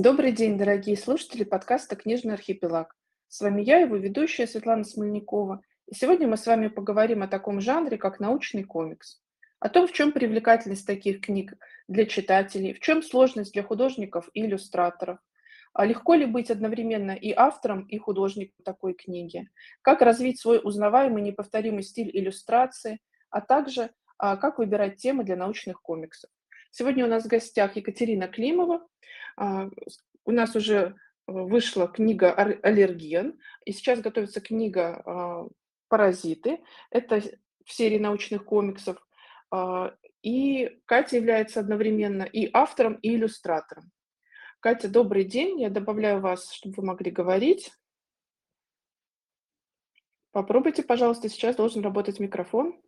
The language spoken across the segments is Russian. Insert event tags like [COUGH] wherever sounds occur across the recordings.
Добрый день, дорогие слушатели подкаста «Книжный архипелаг». С вами я, его ведущая Светлана Смольникова. И сегодня мы с вами поговорим о таком жанре, как научный комикс. О том, в чем привлекательность таких книг для читателей, в чем сложность для художников и иллюстраторов, а легко ли быть одновременно и автором, и художником такой книги, как развить свой узнаваемый неповторимый стиль иллюстрации, а также а, как выбирать темы для научных комиксов. Сегодня у нас в гостях Екатерина Климова. А, у нас уже вышла книга «Аллерген», и сейчас готовится книга а, «Паразиты». Это в серии научных комиксов. А, и Катя является одновременно и автором, и иллюстратором. Катя, добрый день. Я добавляю вас, чтобы вы могли говорить. Попробуйте, пожалуйста, сейчас должен работать микрофон.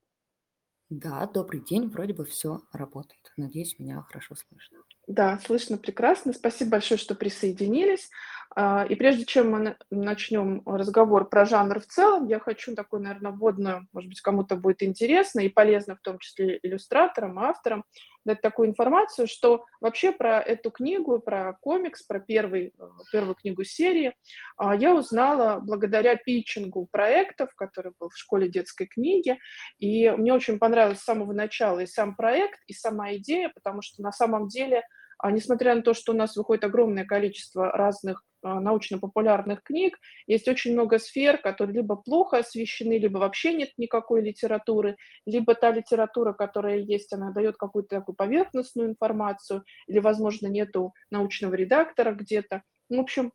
Да, добрый день. Вроде бы все работает. Надеюсь, меня хорошо слышно. Да, слышно прекрасно. Спасибо большое, что присоединились. А, и прежде чем мы начнем разговор про жанр в целом, я хочу такую, наверное, вводную, может быть, кому-то будет интересно и полезно, в том числе иллюстраторам, авторам, дать такую информацию, что вообще про эту книгу, про комикс, про первый, э, первую книгу серии а, я узнала благодаря питчингу проектов, который был в школе детской книги. И мне очень понравилось с самого начала и сам проект, и сама идея, потому что на самом деле а несмотря на то, что у нас выходит огромное количество разных научно-популярных книг, есть очень много сфер, которые либо плохо освещены, либо вообще нет никакой литературы, либо та литература, которая есть, она дает какую-то такую поверхностную информацию, или, возможно, нету научного редактора где-то. В общем,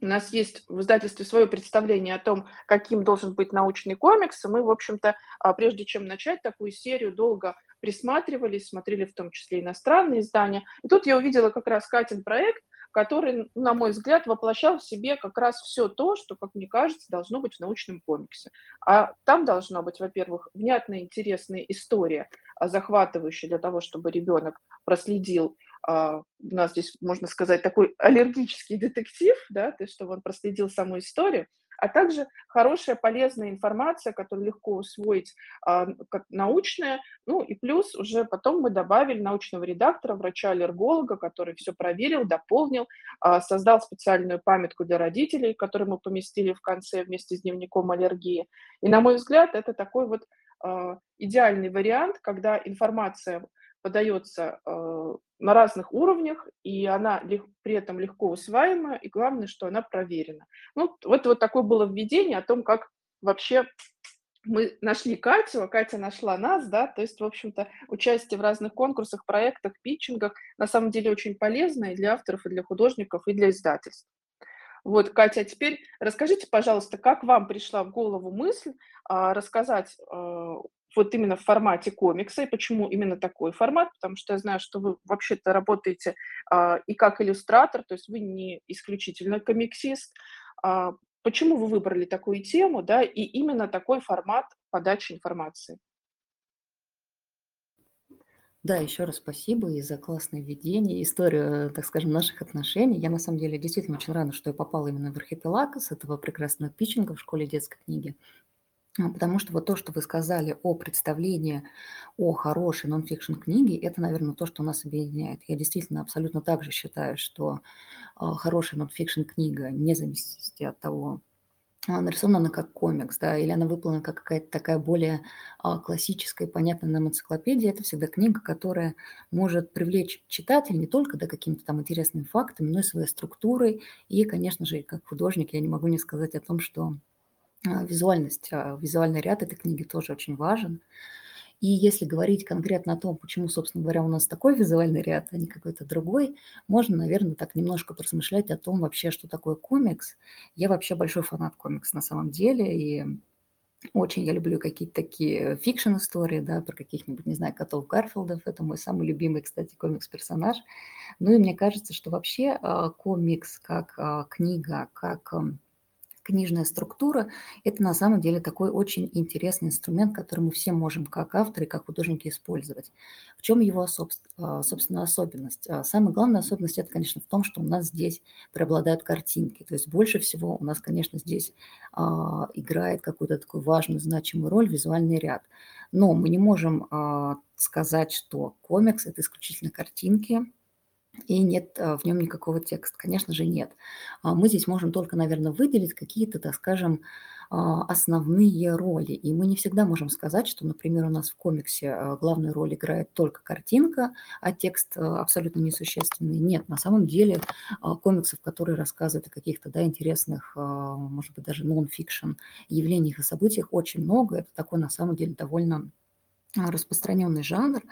у нас есть в издательстве свое представление о том, каким должен быть научный комикс, и мы, в общем-то, а, прежде чем начать такую серию, долго присматривались, смотрели в том числе иностранные издания. И тут я увидела как раз Катин проект, который, на мой взгляд, воплощал в себе как раз все то, что, как мне кажется, должно быть в научном комиксе. А там должна быть, во-первых, внятная, интересная история, а, захватывающая для того, чтобы ребенок проследил Uh, у нас здесь, можно сказать, такой аллергический детектив, да, то есть чтобы он проследил саму историю, а также хорошая, полезная информация, которую легко усвоить а, как научная. Ну и плюс уже потом мы добавили научного редактора, врача-аллерголога, который все проверил, дополнил, а, создал специальную памятку для родителей, которую мы поместили в конце вместе с дневником аллергии. И, на мой взгляд, это такой вот а, идеальный вариант, когда информация подается э, на разных уровнях, и она лег, при этом легко усваиваема, и главное, что она проверена. Ну, вот, вот такое было введение о том, как вообще мы нашли Катю, а Катя нашла нас, да, то есть, в общем-то, участие в разных конкурсах, проектах, питчингах на самом деле очень полезно и для авторов, и для художников, и для издательств. Вот, Катя, а теперь расскажите, пожалуйста, как вам пришла в голову мысль а, рассказать а, вот именно в формате комикса, и почему именно такой формат, потому что я знаю, что вы вообще-то работаете а, и как иллюстратор, то есть вы не исключительно комиксист. А, почему вы выбрали такую тему, да, и именно такой формат подачи информации? Да, еще раз спасибо и за классное введение, историю, так скажем, наших отношений. Я на самом деле действительно очень рада, что я попала именно в архипелаг с этого прекрасного питчинга в школе детской книги. А, потому что вот то, что вы сказали о представлении о хорошей нон-фикшн книге, это, наверное, то, что нас объединяет. Я действительно абсолютно так же считаю, что а, хорошая нон-фикшн книга, вне зависимости от того, а, нарисована она как комикс, да, или она выполнена как какая-то такая более классическая, понятная нам энциклопедия, это всегда книга, которая может привлечь читателя не только да, какими-то там интересными фактами, но и своей структурой. И, конечно же, как художник я не могу не сказать о том, что визуальность, а, визуальный ряд этой книги тоже очень важен. И если говорить конкретно о том, почему, собственно говоря, у нас такой визуальный ряд, а не какой-то другой, можно, наверное, так немножко поразмышлять о том вообще, что такое комикс. Я вообще большой фанат комикс на самом деле, и очень я люблю какие-то такие фикшн-истории, да, про каких-нибудь, не знаю, котов Гарфилдов. Это мой самый любимый, кстати, комикс-персонаж. Ну и мне кажется, что вообще комикс как книга, как книжная структура – это на самом деле такой очень интересный инструмент, который мы все можем как авторы, как художники использовать. В чем его, а, собственно, особенность? А, самая главная особенность – это, конечно, в том, что у нас здесь преобладают картинки. То есть больше всего у нас, конечно, здесь а, играет какую-то такую важную, значимую роль визуальный ряд. Но мы не можем сказать, что комикс – это исключительно картинки, и нет в нем никакого текста? Конечно же, нет. А мы здесь можем только, наверное, выделить какие-то, так скажем, а, основные роли. И мы не всегда можем сказать, что, например, у нас в комиксе а, главную роль играет только картинка, а текст а, абсолютно несущественный. Нет, на самом деле комиксов, которые рассказывают о каких-то да, интересных, может быть, даже нон-фикшн явлениях и событиях очень много. Это такой, на самом деле, довольно распространенный жанр.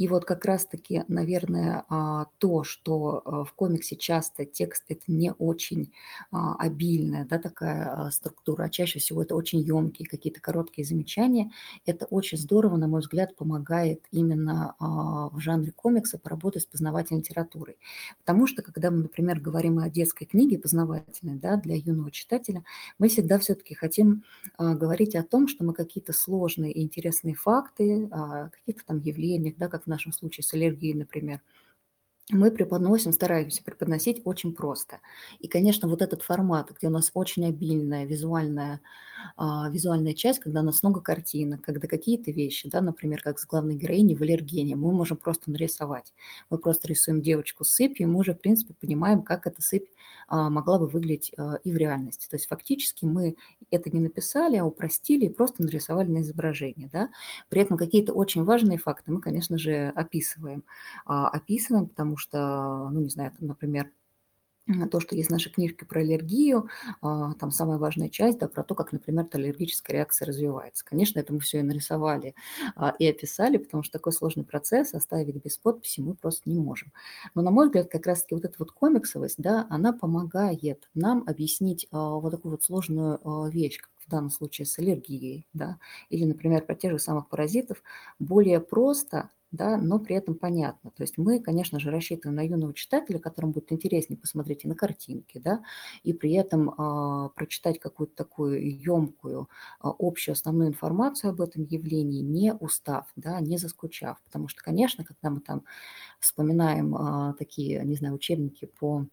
И вот как раз-таки, наверное, а, то, что а, в комиксе часто текст это не очень а, обильная, да, такая структура, а чаще всего это очень емкие какие-то короткие замечания, это очень здорово, на мой взгляд, помогает именно в жанре комикса поработать с познавательной литературой. Потому что, когда мы, например, говорим о детской книге познавательной, да, для юного читателя, мы всегда все-таки хотим говорить о том, что мы какие-то сложные и интересные факты, каких-то там явлениях, да, как нашем случае с аллергией, например, мы преподносим, стараемся преподносить очень просто. И, конечно, вот этот формат, где у нас очень обильная визуальная, визуальная часть, когда у нас много картинок, когда какие-то вещи, да, например, как с главной героиней в аллергене, мы можем просто нарисовать. Мы просто рисуем девочку с сыпью, и мы уже, в принципе, понимаем, как эта сыпь а, могла бы выглядеть а, и в реальности. То есть фактически мы это не написали, а упростили и просто нарисовали на изображение. Да? При этом какие-то очень важные факты мы, конечно же, описываем. А, описываем, потому что, ну, не знаю, там, например, то, что есть в нашей книжке про аллергию, а, там самая важная часть, да, про то, как, например, аллергическая реакция развивается. Конечно, это мы все и нарисовали а, и описали, потому что такой сложный процесс оставить без подписи мы просто не можем. Но, на мой взгляд, как раз-таки вот эта вот комиксовость, да, она помогает нам объяснить а, вот такую вот сложную вещь, как в данном случае с аллергией, да, или, например, про тех же самых паразитов, более просто да, но при этом понятно. То есть мы, конечно же, рассчитываем на юного читателя, которому будет интереснее посмотреть и на картинки, да, и при этом а, прочитать какую-то такую емкую а, общую основную информацию об этом явлении, не устав, да, не заскучав. Потому что, конечно, когда мы там вспоминаем а, такие, не знаю, учебники по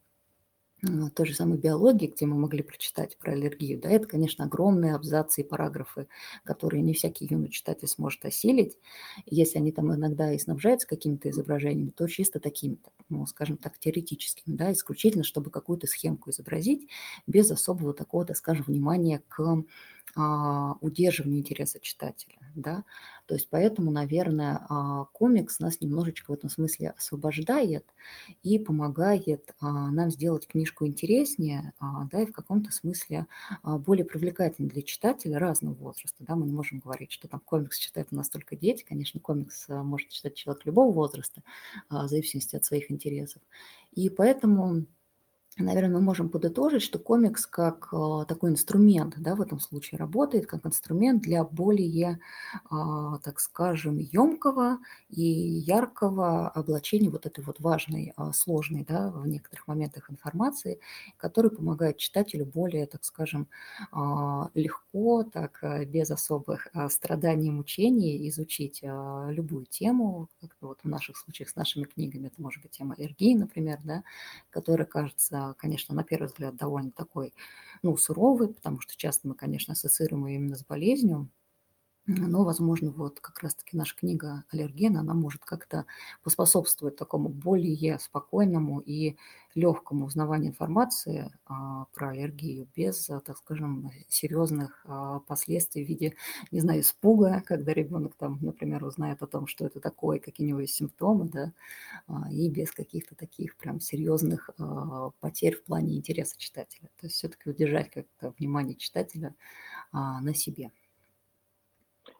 той же самой биологии, где мы могли прочитать про аллергию, да, это, конечно, огромные абзацы и параграфы, которые не всякий юный читатель сможет осилить. Если они там иногда и снабжаются какими-то изображениями, то чисто такими-то, ну, скажем так, теоретическими, да, исключительно, чтобы какую-то схемку изобразить, без особого такого, так скажем, внимания к удерживанию интереса читателя, да, то есть поэтому, наверное, а, комикс нас немножечко в этом смысле освобождает и помогает а, нам сделать книжку интереснее, да, и в каком-то смысле более привлекательной для читателя разного возраста, да, мы не можем говорить, что там комикс читают у нас только дети, конечно, комикс может читать человек любого возраста, в зависимости от своих интересов, и поэтому наверное, мы можем подытожить, что комикс как а, такой инструмент, да, в этом случае работает как инструмент для более, а, так скажем, емкого и яркого облачения вот этой вот важной, а, сложной, да, в некоторых моментах информации, который помогает читателю более, так скажем, а, легко, так без особых а, страданий и мучений изучить любую тему, как вот в наших случаях с нашими книгами, это может быть тема аллергии, например, да, которая кажется конечно, на первый взгляд довольно такой, ну, суровый, потому что часто мы, конечно, ассоциируем ее именно с болезнью, но, возможно, вот как раз-таки наша книга «Аллерген», она может как-то поспособствовать такому более спокойному и легкому узнаванию информации а, про аллергию без, так скажем, серьезных а, последствий в виде, не знаю, испуга, когда ребенок там, например, узнает о том, что это такое, какие у него есть симптомы, да, а, и без каких-то таких прям серьезных а, потерь в плане интереса читателя. То есть все-таки удержать как-то внимание читателя а, на себе.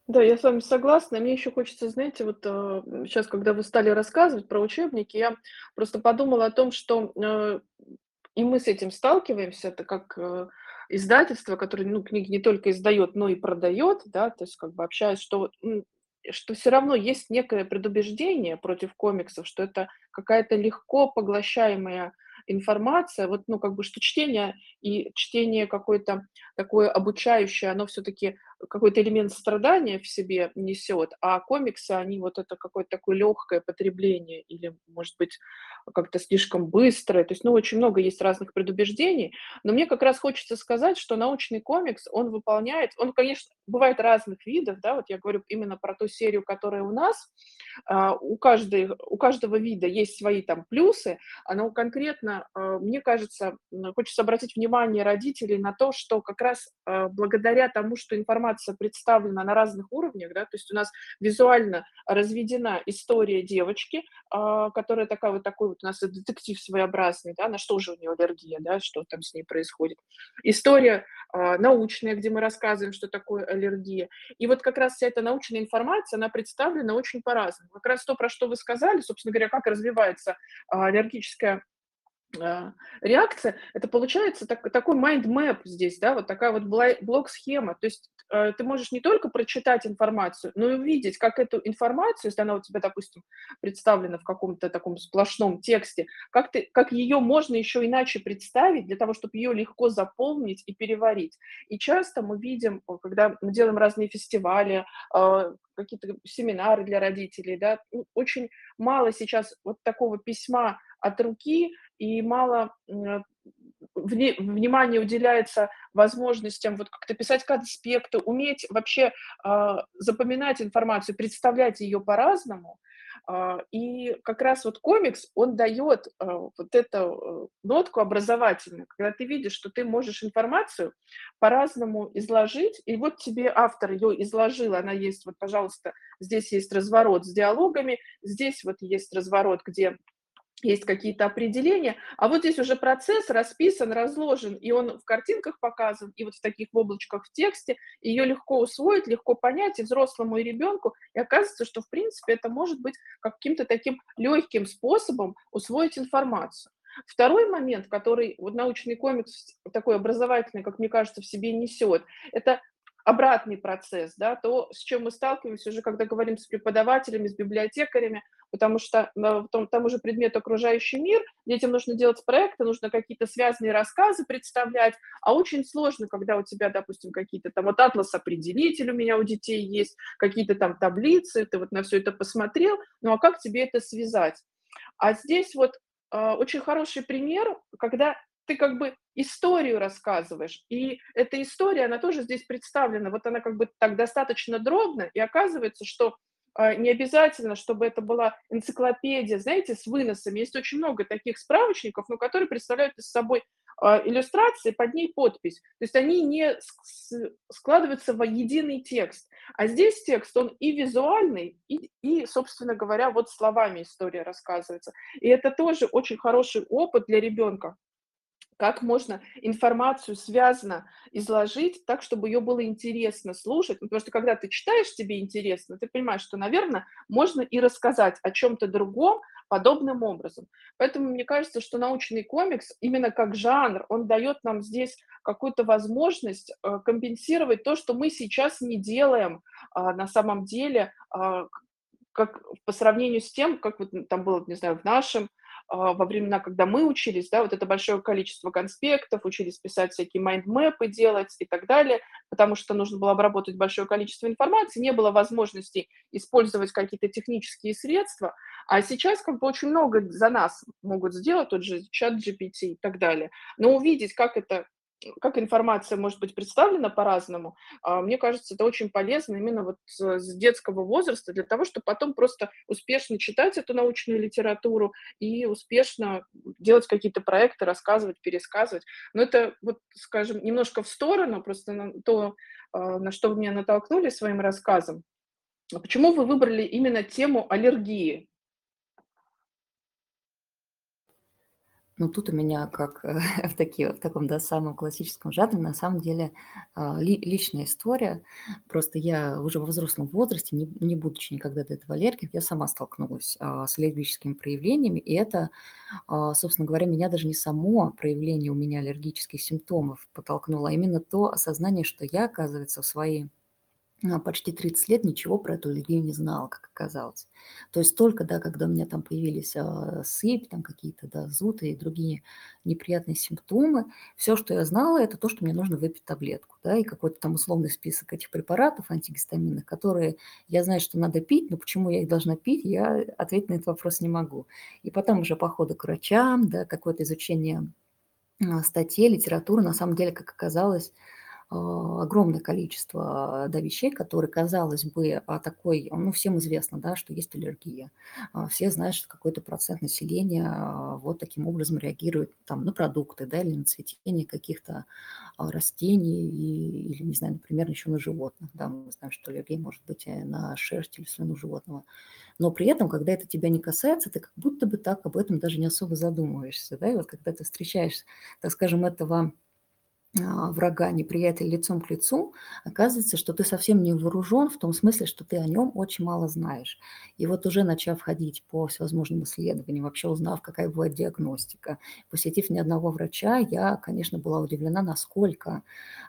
Да, я с вами согласна. Мне еще хочется, знаете, вот э, сейчас, когда вы стали рассказывать про учебники, я просто подумала о том, что э, и мы с этим сталкиваемся, это как э, издательство, которое ну, книги не только издает, но и продает, да, то есть как бы общаюсь, что, что все равно есть некое предубеждение против комиксов, что это какая-то легко поглощаемая информация, вот, ну, как бы, что чтение и чтение какое-то такое обучающее, оно все-таки какой-то элемент страдания в себе несет, а комиксы, они вот это какое-то такое легкое потребление или, может быть, как-то слишком быстрое. То есть, ну, очень много есть разных предубеждений, но мне как раз хочется сказать, что научный комикс, он выполняет, он, конечно, бывает разных видов, да, вот я говорю именно про ту серию, которая у нас, а, у, каждой, у каждого вида есть свои там плюсы, но конкретно, а, мне кажется, хочется обратить внимание родителей на то, что как раз а, благодаря тому, что информация представлена на разных уровнях, да, то есть у нас визуально разведена история девочки, которая такая вот такой вот у нас детектив своеобразный, да, на что же у нее аллергия, да, что там с ней происходит. История научная, где мы рассказываем, что такое аллергия. И вот как раз вся эта научная информация, она представлена очень по-разному. Как раз то, про что вы сказали, собственно говоря, как развивается аллергическая а, реакция, это получается так, такой mind map здесь, да, вот такая вот блок-схема. То есть э, ты можешь не только прочитать информацию, но и увидеть, как эту информацию, если она у тебя, допустим, представлена в каком-то таком сплошном тексте, как, ты, как ее можно еще иначе представить для того, чтобы ее легко заполнить и переварить. И часто мы видим, когда мы делаем разные фестивали, э, какие-то семинары для родителей, да, очень мало сейчас вот такого письма от руки, и мало внимания уделяется возможностям вот как-то писать конспекты, уметь вообще э, запоминать информацию, представлять ее по-разному. Э, и как раз вот комикс, он дает э, вот эту нотку образовательную, когда ты видишь, что ты можешь информацию по-разному изложить, и вот тебе автор ее изложил, она есть, вот, пожалуйста, здесь есть разворот с диалогами, здесь вот есть разворот, где есть какие-то определения, а вот здесь уже процесс расписан, разложен, и он в картинках показан, и вот в таких в облачках в тексте, ее легко усвоить, легко понять и взрослому, и ребенку, и оказывается, что, в принципе, это может быть каким-то таким легким способом усвоить информацию. Второй момент, который вот научный комикс такой образовательный, как мне кажется, в себе несет, это обратный процесс, да, то, с чем мы сталкиваемся уже, когда говорим с преподавателями, с библиотекарями, потому что на том, тому же предмет окружающий мир, детям нужно делать проекты, нужно какие-то связанные рассказы представлять, а очень сложно, когда у тебя, допустим, какие-то там вот атлас-определитель у меня у детей есть, какие-то там таблицы, ты вот на все это посмотрел, ну а как тебе это связать? А здесь вот э, очень хороший пример, когда ты как бы историю рассказываешь, и эта история, она тоже здесь представлена, вот она как бы так достаточно дробно, и оказывается, что э, не обязательно, чтобы это была энциклопедия, знаете, с выносами. Есть очень много таких справочников, но которые представляют из собой э, иллюстрации, под ней подпись. То есть они не складываются в единый текст. А здесь текст, он и визуальный, и, и, собственно говоря, вот словами история рассказывается. И это тоже очень хороший опыт для ребенка, как можно информацию связано изложить так, чтобы ее было интересно слушать. Ну, потому что когда ты читаешь, тебе интересно, ты понимаешь, что, наверное, можно и рассказать о чем-то другом подобным образом. Поэтому мне кажется, что научный комикс, именно как жанр, он дает нам здесь какую-то возможность э, компенсировать то, что мы сейчас не делаем а, на самом деле, а, как по сравнению с тем, как вот там было, не знаю, в нашем во времена, когда мы учились, да, вот это большое количество конспектов, учились писать всякие майндмэпы делать и так далее, потому что нужно было обработать большое количество информации, не было возможности использовать какие-то технические средства, а сейчас как бы очень много за нас могут сделать, тот же чат GPT и так далее. Но увидеть, как это как информация может быть представлена по-разному, а, мне кажется, это очень полезно именно вот с детского возраста для того, чтобы потом просто успешно читать эту научную литературу и успешно делать какие-то проекты, рассказывать, пересказывать. Но это, вот, скажем, немножко в сторону, просто на то, а, на что вы меня натолкнули своим рассказом. Почему вы выбрали именно тему аллергии? Ну, тут у меня, как э, в, таки, в таком, да, самом классическом жанре, на самом деле а, ли, личная история. Просто я уже во взрослом возрасте, не, не будучи никогда до этого аллергиком, я сама столкнулась а, с аллергическими проявлениями, и это, а, собственно говоря, меня даже не само проявление у меня аллергических симптомов подтолкнуло, а именно то осознание, что я, оказывается, в свои а, почти 30 лет ничего про эту аллергию не знала, как оказалось. То есть только, да, когда у меня там появились а, сыпь, там какие-то, да, зуды и другие неприятные симптомы, все, что я знала, это то, что мне нужно выпить таблетку, да, и какой-то там условный список этих препаратов антигистаминных, которые я знаю, что надо пить, но почему я их должна пить, я ответить на этот вопрос не могу. И потом уже походы к врачам, да, какое-то изучение а, статей, литературы, на самом деле, как оказалось, а, огромное количество да, вещей, которые, казалось бы, а, такой, ну, всем известно, да, что есть аллергия. А, все знают, что какой-то процент населения вот таким образом реагирует там, на продукты да, или на цветение каких-то растений и, или, не знаю, например, еще на животных. Да, мы знаем, что аллергия может быть на шерсть или слюну животного. Но при этом, когда это тебя не касается, ты как будто бы так об этом даже не особо задумываешься. Да? И вот когда ты встречаешь, так скажем, этого а, врага, неприятеля лицом к лицу, оказывается, что ты совсем не вооружен в том смысле, что ты о нем очень мало знаешь. И вот уже начав ходить по всевозможным исследованиям, вообще узнав, какая бывает диагностика, посетив ни одного врача, я, конечно, была удивлена, насколько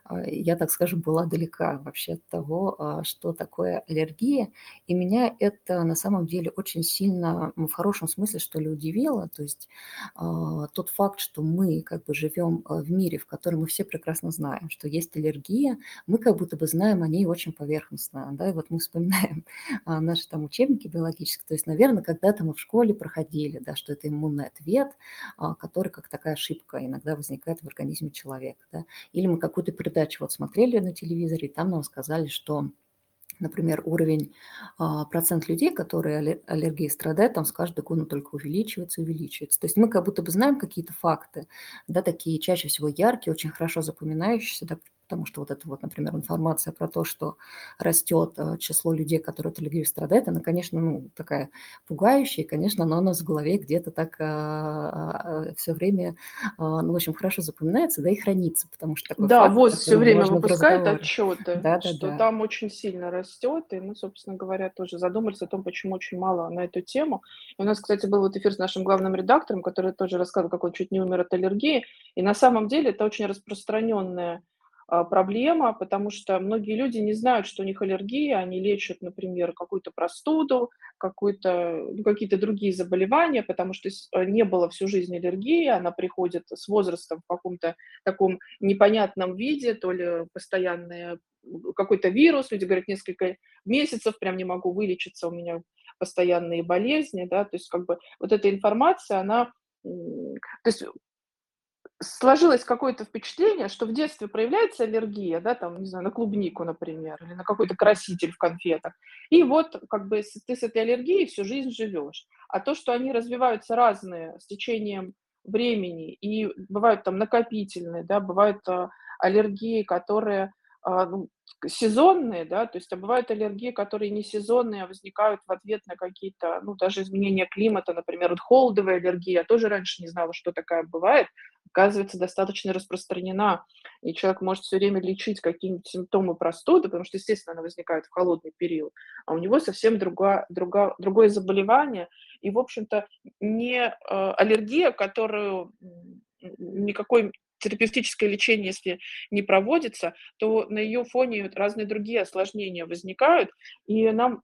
а, я, так скажем, была далека вообще от того, а, что такое аллергия. И меня это на самом деле очень сильно, в хорошем смысле, что ли, удивило. То есть тот факт, что мы как бы живем в мире, в котором мы все прекрасно знаем, что есть аллергия, мы как будто бы знаем о ней очень поверхностно, да, и вот мы вспоминаем [LAUGHS] а, наши там учебники биологические, то есть, наверное, когда-то мы в школе проходили, да, что это иммунный ответ, а, который как такая ошибка иногда возникает в организме человека, да, или мы какую-то передачу вот смотрели на телевизоре, и там нам сказали, что например, уровень, а, процент людей, которые аллергией страдают, там с каждым годом только увеличивается, увеличивается. То есть мы как будто бы знаем какие-то факты, да, такие чаще всего яркие, очень хорошо запоминающиеся, потому что вот эта вот, например, информация про то, что растет э, число людей, которые от аллергии страдают, она, конечно, ну, такая пугающая, и, конечно, она у нас в голове где-то так а, а, все время, а, ну, в общем, хорошо запоминается, да, и хранится, потому что такой Да, факт, ВОЗ все время выпускает отчеты, Да, да, что да. там очень сильно растет, и мы, собственно говоря, тоже задумались о том, почему очень мало на эту тему. И у нас, кстати, был вот эфир с нашим главным редактором, который тоже рассказывал, как он чуть не умер от аллергии, и на самом деле это очень распространенная проблема, потому что многие люди не знают, что у них аллергия, они лечат, например, какую-то простуду, какую-то, ну, какие-то другие заболевания, потому что э, не было всю жизнь аллергии, она приходит с возрастом в каком-то таком непонятном виде, то ли постоянный какой-то вирус, люди говорят, несколько месяцев прям не могу вылечиться, у меня постоянные болезни, да, то есть как бы вот эта информация, она то есть сложилось какое-то впечатление, что в детстве проявляется аллергия, да, там, не знаю, на клубнику, например, или на какой-то краситель в конфетах. И вот как бы ты с этой аллергией всю жизнь живешь. А то, что они развиваются разные с течением времени, и бывают там накопительные, да, бывают а, аллергии, которые а, ну, сезонные, да, то есть а бывают аллергии, которые не сезонные, а возникают в ответ на какие-то, ну, даже изменения климата, например, вот холодовая аллергия, я тоже раньше не знала, что такая бывает, оказывается, достаточно распространена, и человек может все время лечить какие-нибудь симптомы простуды, потому что, естественно, она возникает в холодный период, а у него совсем другое, другое, другое заболевание, и, в общем-то, не э, аллергия, которую никакой терапевтическое лечение, если не проводится, то на ее фоне разные другие осложнения возникают, и нам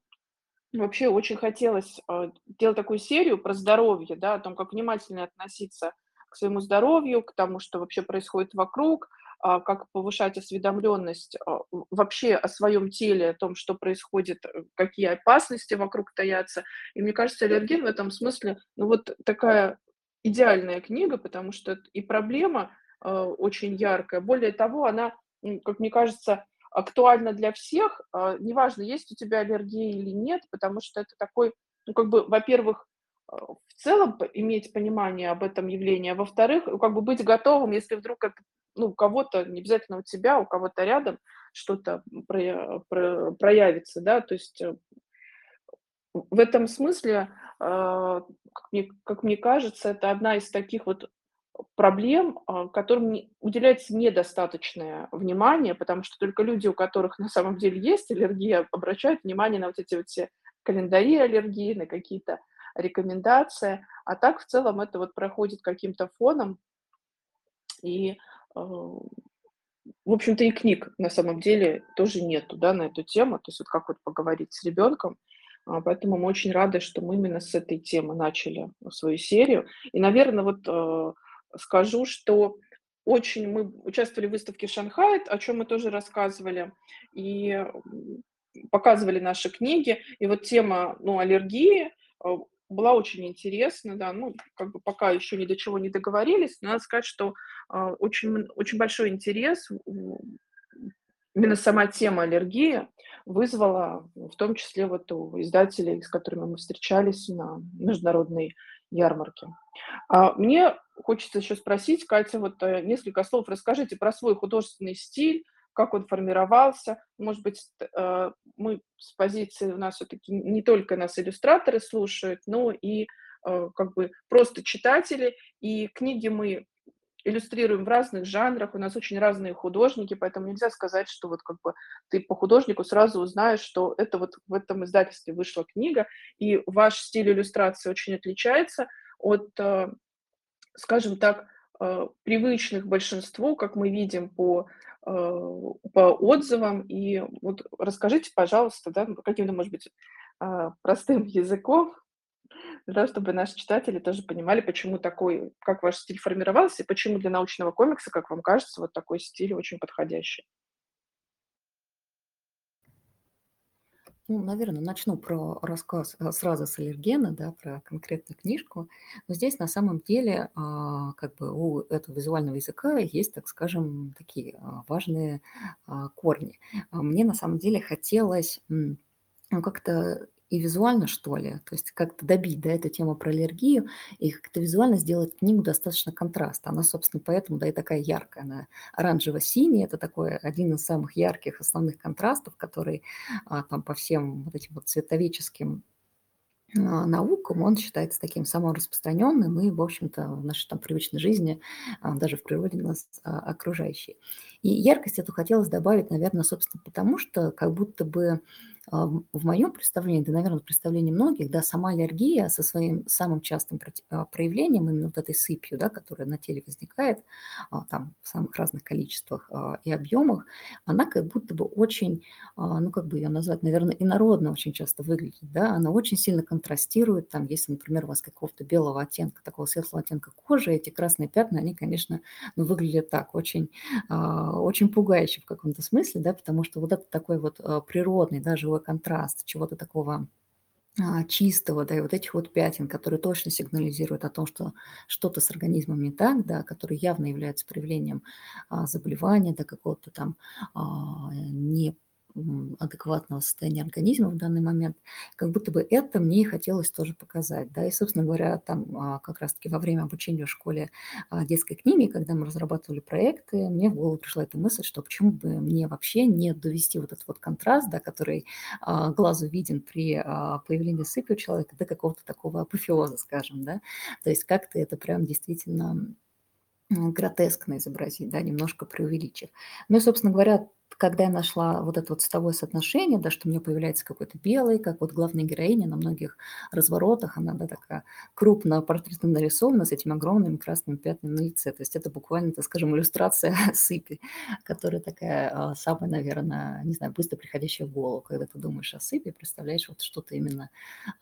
вообще очень хотелось э, делать такую серию про здоровье, да, о том, как внимательно относиться к своему здоровью, к тому, что вообще происходит вокруг, а, как повышать осведомленность а, вообще о своем теле, о том, что происходит, э, какие опасности вокруг таятся. И мне кажется, аллерген в этом смысле, ну вот такая идеальная книга, потому что и проблема а, очень яркая. Более того, она, как мне кажется, актуальна для всех. Неважно, есть у тебя аллергия или нет, потому что это такой, ну как бы, во-первых, Э, в целом иметь понимание об этом явлении, а во-вторых, как бы быть готовым, если вдруг это ну, у кого-то, не обязательно у тебя, у кого-то рядом что-то про, про, проявится, да, то есть э, в этом смысле, как мне, как мне кажется, это одна из таких вот проблем, которым уделяется недостаточное внимание, потому что только люди, у которых на самом деле есть аллергия, обращают внимание на вот эти вот все календари аллергии, на какие-то рекомендация. А так в целом это вот проходит каким-то фоном. И э, в общем-то, и книг на самом деле тоже нету, да, на эту тему. То есть вот как вот поговорить с ребенком. А, поэтому мы очень рады, что мы именно с этой темы начали свою серию. И, наверное, вот э, скажу, что очень мы участвовали в выставке в Шанхае, о чем мы тоже рассказывали, и показывали наши книги. И вот тема ну, аллергии э, была очень интересна, да, ну, как бы пока еще ни до чего не договорились, но надо сказать, что э, очень, очень большой интерес, именно сама тема аллергии вызвала, в том числе вот у издателей, с которыми мы встречались на международной ярмарке. А мне хочется еще спросить, Катя, вот э, несколько слов расскажите про свой художественный стиль, как он формировался. Может быть, э, мы с позиции у нас все-таки не только нас иллюстраторы слушают, но и э, как бы просто читатели. И книги мы иллюстрируем в разных жанрах, у нас очень разные художники, поэтому нельзя сказать, что вот как бы ты по художнику сразу узнаешь, что это вот в этом издательстве вышла книга, и ваш стиль иллюстрации очень отличается от, скажем так, привычных большинству, как мы видим по Э, по отзывам. И вот расскажите, пожалуйста, да, каким-то, может быть, а, простым [LAUGHS] языком, да, чтобы наши читатели тоже понимали, почему такой, как ваш стиль формировался, и почему для научного комикса, как вам кажется, вот такой стиль очень подходящий. Ну, наверное, начну про рассказ э, сразу с аллергена, да, про конкретную книжку. Но здесь на самом деле а, как бы у этого визуального языка есть, так скажем, такие а, важные а, корни. Мне на самом деле хотелось ну, как-то и визуально, что ли, то есть как-то добить, да, эту тему про аллергию и как-то визуально сделать книгу достаточно контраста. Она, собственно, поэтому, да, и такая яркая. Она оранжево-синяя, это такой один из самых ярких основных контрастов, который а, там по всем вот этим вот цветовическим а, наукам, он считается таким самым распространенным и, в общем-то, в нашей там привычной жизни, а, даже в природе нас а, окружающей. И яркость эту хотелось добавить, наверное, собственно, потому что как будто бы в моем представлении, да, наверное, представлении многих, да, сама аллергия со своим самым частым а, проявлением, именно вот этой сыпью, да, которая на теле возникает, а, там, в самых разных количествах и объемах, она как будто бы очень, ну, как бы ее назвать, наверное, инородно очень часто выглядит, да, она очень сильно контрастирует, там, если, например, у вас какого-то белого оттенка, такого светлого оттенка кожи, эти красные пятна, они, конечно, ну, выглядят так, очень, очень пугающе в каком-то смысле, да, потому что вот это такой вот природный, даже живой контраст, чего-то такого а, чистого, да, и вот этих вот пятен, которые точно сигнализируют о том, что что-то с организмом не так, да, которые явно являются проявлением а, заболевания, да, какого-то там а, не адекватного состояния организма в данный момент, как будто бы это мне и хотелось тоже показать. Да? И, собственно говоря, там а, как раз-таки во время обучения в школе а, детской книги, когда мы разрабатывали проекты, мне в голову пришла эта мысль, что почему бы мне вообще не довести вот этот вот контраст, да, который а, глазу виден при появлении сыпи у человека, до какого-то такого апофеоза, скажем, да, то есть как-то это прям действительно гротескно изобразить, да, немножко преувеличив. Ну и, собственно говоря, когда я нашла вот это вот цветовое соотношение, да, что у меня появляется какой-то белый, как вот главная героиня на многих разворотах, она да, такая крупно портретно нарисована с этими огромными красными пятнами на лице. То есть это буквально, так скажем, иллюстрация [LAUGHS] сыпи, которая такая а, самая, наверное, не знаю, быстро приходящая в голову, когда ты думаешь о сыпи, представляешь вот что-то именно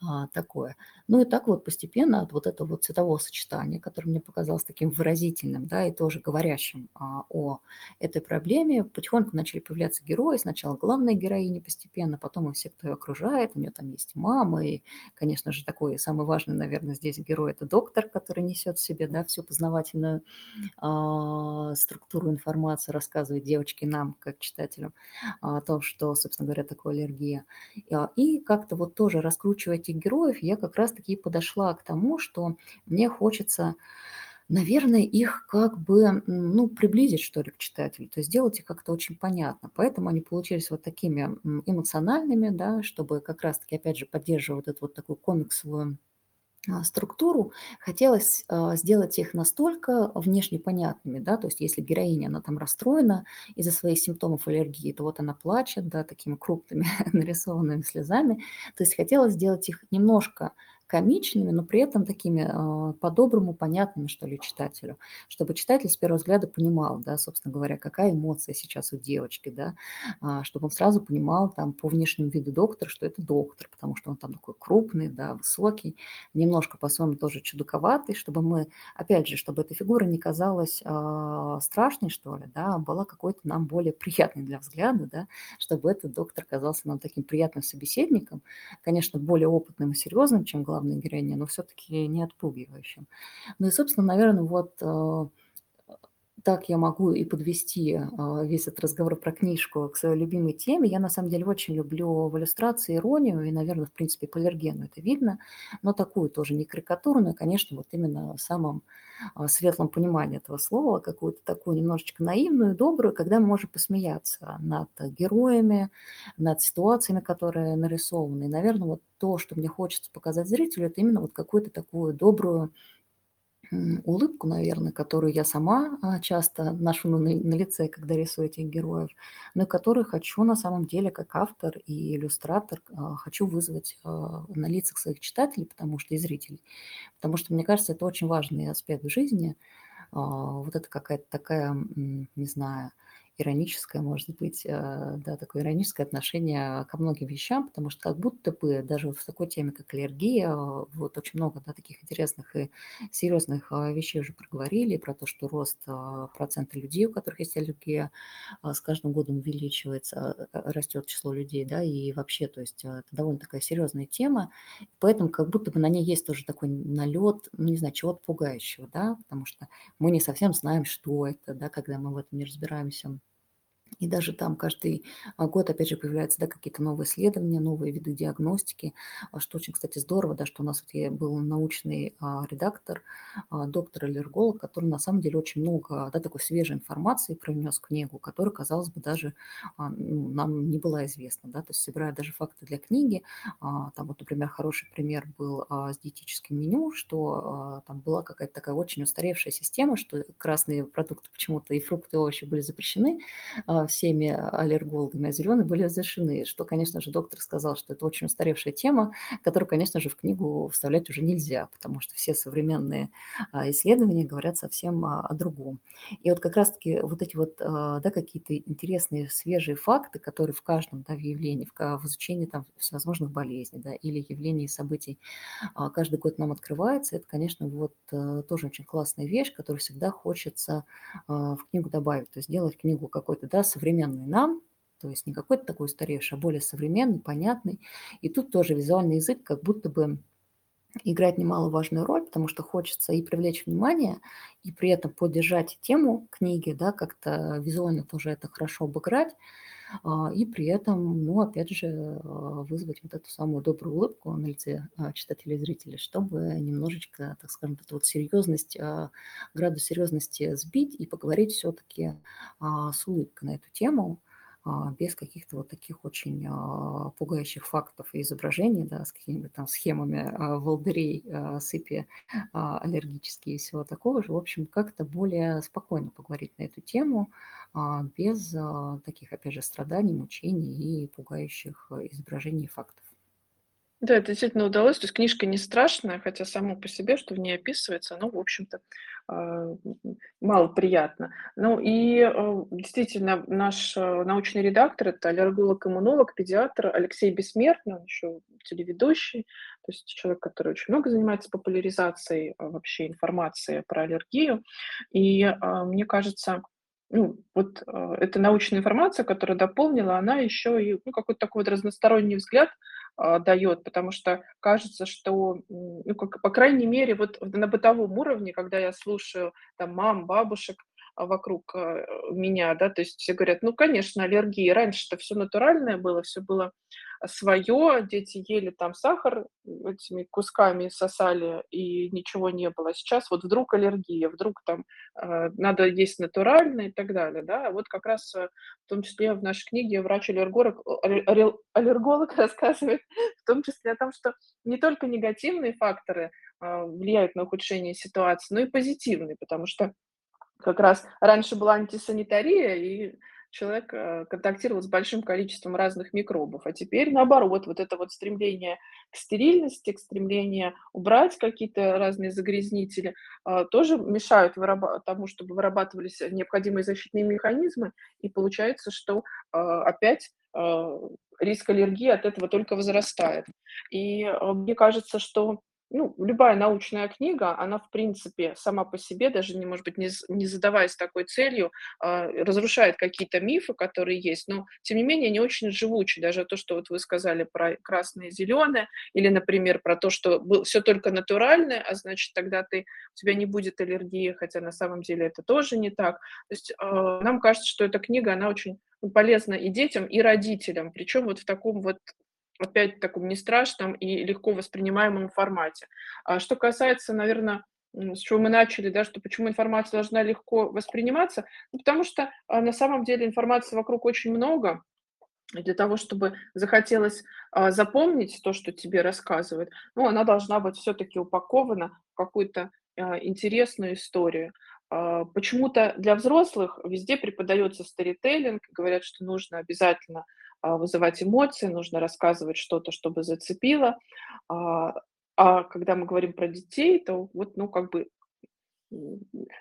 а, такое. Ну и так вот постепенно от вот этого вот цветового сочетания, которое мне показалось таким выразительным, да, и тоже говорящим а, о этой проблеме, потихоньку начали появляться герои. Сначала главная героиня постепенно, потом и все, кто ее окружает. У нее там есть мама. И, конечно же, такой самый важный, наверное, здесь герой – это доктор, который несет в себе да, всю познавательную э, структуру информации, рассказывает девочке нам, как читателям, о том, что, собственно говоря, такое аллергия. И как-то вот тоже раскручивая этих героев, я как раз-таки подошла к тому, что мне хочется наверное, их как бы, ну, приблизить, что ли, к читателю, то есть сделать их как-то очень понятно. Поэтому они получились вот такими эмоциональными, да, чтобы как раз-таки, опять же, поддерживать вот эту вот такую комиксовую а, структуру, хотелось а, сделать их настолько внешне понятными, да, то есть если героиня, она там расстроена из-за своих симптомов аллергии, то вот она плачет, да, такими крупными [LAUGHS] нарисованными слезами, то есть хотелось сделать их немножко комичными, но при этом такими э, по-доброму понятными, что ли, читателю, чтобы читатель с первого взгляда понимал, да, собственно говоря, какая эмоция сейчас у девочки, да, а, чтобы он сразу понимал там по внешнему виду доктора, что это доктор, потому что он там такой крупный, да, высокий, немножко по-своему тоже чудаковатый, чтобы мы, опять же, чтобы эта фигура не казалась э, страшной, что ли, да, а была какой-то нам более приятной для взгляда, да, чтобы этот доктор казался нам таким приятным собеседником, конечно, более опытным и серьезным, чем главная героиня, но все-таки не отпугивающим. Ну и, собственно, наверное, вот э, так я могу и подвести а, весь этот разговор про книжку к своей любимой теме. Я на самом деле очень люблю в иллюстрации иронию, и, наверное, в принципе, по это видно, но такую тоже не карикатурную, конечно, вот именно в самом а, светлом понимании этого слова, какую-то такую немножечко наивную, добрую, когда мы можем посмеяться над героями, над ситуациями, которые нарисованы. И, наверное, вот то, что мне хочется показать зрителю, это именно вот какую-то такую добрую улыбку, наверное, которую я сама а, часто ношу на, на лице, когда рисую этих героев, но которую хочу на самом деле как автор и иллюстратор, а, хочу вызвать а, на лицах своих читателей, потому что и зрителей. Потому что, мне кажется, это очень важный аспект в жизни. Вот это какая-то такая, не знаю, ироническое, может быть, э, да, такое ироническое отношение ко многим вещам, потому что как будто бы даже в такой теме, как аллергия, вот очень много да, таких интересных и серьезных а, вещей уже проговорили, про то, что рост процента людей, у которых есть аллергия, с каждым годом увеличивается, растет число людей, да, и вообще, то есть это довольно такая серьезная тема, поэтому как будто бы на ней есть тоже такой налет, ну, не знаю, чего-то пугающего, да, потому что мы не совсем знаем, что это, да, когда мы в этом не разбираемся. И даже там каждый а, год, опять же, появляются да, какие-то новые исследования, новые виды диагностики, а, что очень, кстати, здорово, да, что у нас вот был научный а, редактор, доктор-аллерголог, который на самом деле очень много да, такой свежей информации принес книгу, которая, казалось бы, даже ну, нам не была известна. Да, то есть собирая даже факты для книги, там вот, например, хороший пример был с диетическим меню, что там была какая-то такая очень устаревшая система, что красные продукты почему-то и фрукты, и овощи были запрещены, всеми аллергологами, а зеленые были разрешены. Что, конечно же, доктор сказал, что это очень устаревшая тема, которую, конечно же, в книгу вставлять уже нельзя, потому что все современные а, исследования говорят совсем о другом. И вот как раз-таки вот эти вот а, да, какие-то интересные свежие факты, которые в каждом да, в явлении, в, изучении там, всевозможных болезней да, или явлений и событий каждый год нам открывается, это, конечно, вот э, тоже очень классная вещь, которую всегда хочется в книгу добавить, то есть сделать книгу какой-то да, современный нам, то есть не какой-то такой устаревший, а более современный, понятный. И тут тоже визуальный язык как будто бы играет немаловажную роль, потому что хочется и привлечь внимание, и при этом поддержать тему книги, да, как-то визуально тоже это хорошо обыграть, и при этом, ну, опять же, а, вызвать вот эту самую добрую улыбку на лице а, читателей и зрителей, чтобы немножечко, так скажем, эту вот серьезность, градус серьезности сбить и поговорить все-таки с улыбкой на эту тему, без каких-то вот таких очень пугающих фактов и изображений, да, с какими-то там схемами волдырей, сыпи аллергические и всего такого же. В общем, как-то более спокойно поговорить на эту тему, без таких, опять же, страданий, мучений и пугающих изображений и фактов. Да, это действительно удалось. То есть книжка не страшная, хотя само по себе, что в ней описывается, ну, в общем-то, а, мало приятно. Ну и э, действительно, наш э, научный редактор– это аллерголог-иммунолог, педиатр Алексей Бессмертный, он еще телеведущий, то есть человек, который очень много занимается популяризацией а, вообще информации про аллергию. И мне кажется, ну, вот э, эта научная информация, которая дополнила, она еще и ну, какой-то такой вот разносторонний взгляд дает, потому что кажется, что, ну, как, по крайней мере, вот на бытовом уровне, когда я слушаю там мам, бабушек, а, вокруг э, меня, да, то есть все говорят, ну, конечно, аллергии, раньше-то все натуральное было, все было свое, дети ели там сахар этими кусками сосали, и ничего не было. Сейчас вот вдруг аллергия, вдруг там э, надо есть натурально и так далее, да. Вот как раз э, в том числе в нашей книге врач-аллерголог аллерголог [LAUGHS] рассказывает в том числе о том, что не только негативные факторы э, влияют на ухудшение ситуации, но и позитивные, потому что как раз раньше была антисанитария, и человек э, контактировал с большим количеством разных микробов. А теперь наоборот, вот это вот стремление к стерильности, к стремление убрать какие-то разные загрязнители э, тоже мешают тому, чтобы вырабатывались необходимые защитные механизмы. И получается, что э, опять риск аллергии от этого только возрастает. И мне кажется, что ну, любая научная книга, она, в принципе, сама по себе, даже, не, может быть, не, не задаваясь такой целью, э, разрушает какие-то мифы, которые есть, но, тем не менее, они очень живучи. Даже то, что вот вы сказали про красное и зеленое, или, например, про то, что все только натуральное, а значит, тогда ты, у тебя не будет аллергии, хотя на самом деле это тоже не так. То есть э, нам кажется, что эта книга, она очень полезна и детям, и родителям, причем вот в таком вот опять в таком не страшном и легко воспринимаемом формате. А что касается, наверное, с чего мы начали, да, что почему информация должна легко восприниматься, ну, потому что а, на самом деле информации вокруг очень много, для того, чтобы захотелось а, запомнить то, что тебе рассказывают, ну, она должна быть все-таки упакована в какую-то а, интересную историю. А, почему-то для взрослых везде преподается сторителлинг, говорят, что нужно обязательно вызывать эмоции, нужно рассказывать что-то, чтобы зацепило. А, а когда мы говорим про детей, то вот, ну, как бы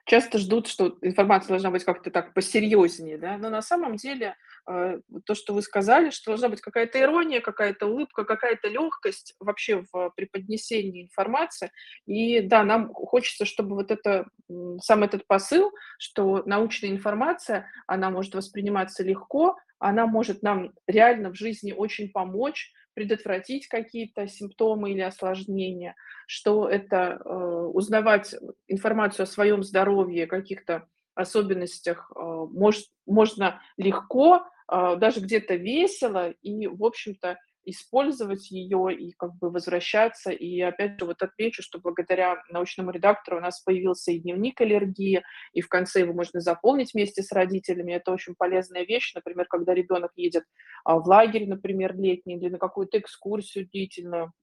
часто ждут, что информация должна быть как-то так посерьезнее, да, но на самом деле э, то, что вы сказали, что должна быть какая-то ирония, какая-то улыбка, какая-то легкость вообще в преподнесении информации. И да, нам хочется, чтобы вот это, сам этот посыл, что научная информация, она может восприниматься легко, она может нам реально в жизни очень помочь, предотвратить какие-то симптомы или осложнения, что это э, узнавать информацию о своем здоровье, каких-то особенностях э, может, можно легко, э, даже где-то весело и, в общем-то, использовать ее и как бы возвращаться. И опять же вот отмечу, что благодаря научному редактору у нас появился и дневник аллергии, и в конце его можно заполнить вместе с родителями. Это очень полезная вещь. Например, когда ребенок едет а, в лагерь, например, летний, или на какую-то экскурсию длительную,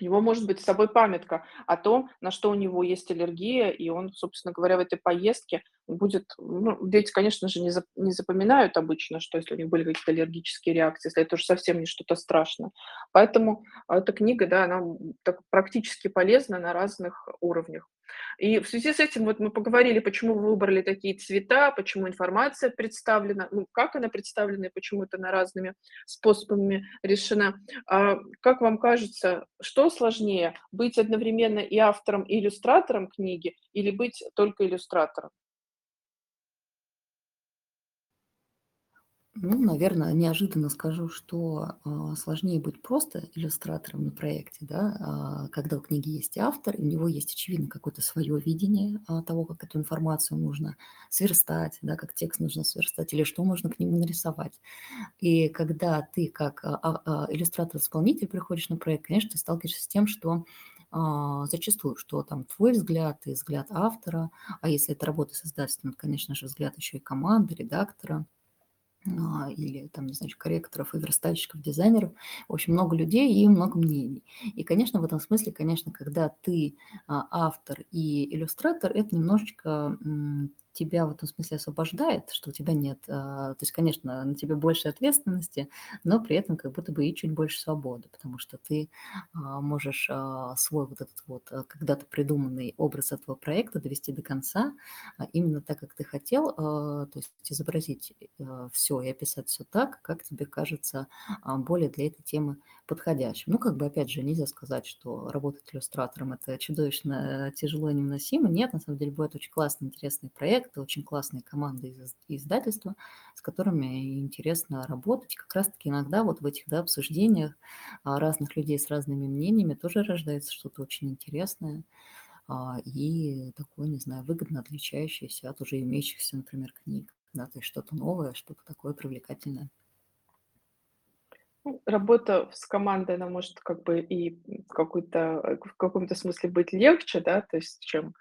него может быть с собой памятка о том, на что у него есть аллергия, и он, собственно говоря, в этой поездке будет... Ну, дети, конечно же, не, за, не запоминают обычно, что если у них были какие-то аллергические реакции, если это уже совсем не что-то страшное. Поэтому эта книга, да, она так, практически полезна на разных уровнях. И в связи с этим вот мы поговорили, почему вы выбрали такие цвета, почему информация представлена, ну, как она представлена и почему это на разными способами решена. А как вам кажется, что сложнее, быть одновременно и автором, и иллюстратором книги или быть только иллюстратором? Ну, наверное, неожиданно скажу, что а, сложнее быть просто иллюстратором на проекте, да, а, когда у книги есть автор, и у него есть, очевидно, какое-то свое видение а, того, как эту информацию нужно сверстать, да, как текст нужно сверстать, или что можно к нему нарисовать. И когда ты как иллюстратор-исполнитель приходишь на проект, конечно, ты сталкиваешься с тем, что зачастую, что там твой взгляд и взгляд автора, а если это работа с издательством, то, конечно же, взгляд еще и команды, редактора – или там, не знаю, корректоров и верстальщиков, дизайнеров. В общем, много людей и много мнений. И, конечно, в этом смысле, конечно, когда ты а, автор и иллюстратор, это немножечко тебя в этом смысле освобождает, что у тебя нет, а, то есть, конечно, на тебе больше ответственности, но при этом как будто бы и чуть больше свободы, потому что ты а, можешь а, свой вот этот вот когда-то придуманный образ этого проекта довести до конца именно так, как ты хотел, то есть изобразить все и описать все так, как тебе кажется более для этой темы подходящим. Ну, как бы, опять же, нельзя сказать, что работать иллюстратором – это чудовищно тяжело и невыносимо. Нет, на самом деле, будет очень классный, интересный проект, это очень классные команды из издательства, с которыми интересно работать. Как раз-таки иногда вот в этих да, обсуждениях а, разных людей с разными мнениями тоже рождается что-то очень интересное а, и такое, не знаю, выгодно отличающееся от уже имеющихся, например, книг. Да, то есть что-то новое, что-то такое привлекательное. Ну, работа с командой, она может как бы и какой-то, в каком-то смысле быть легче, да, то есть чем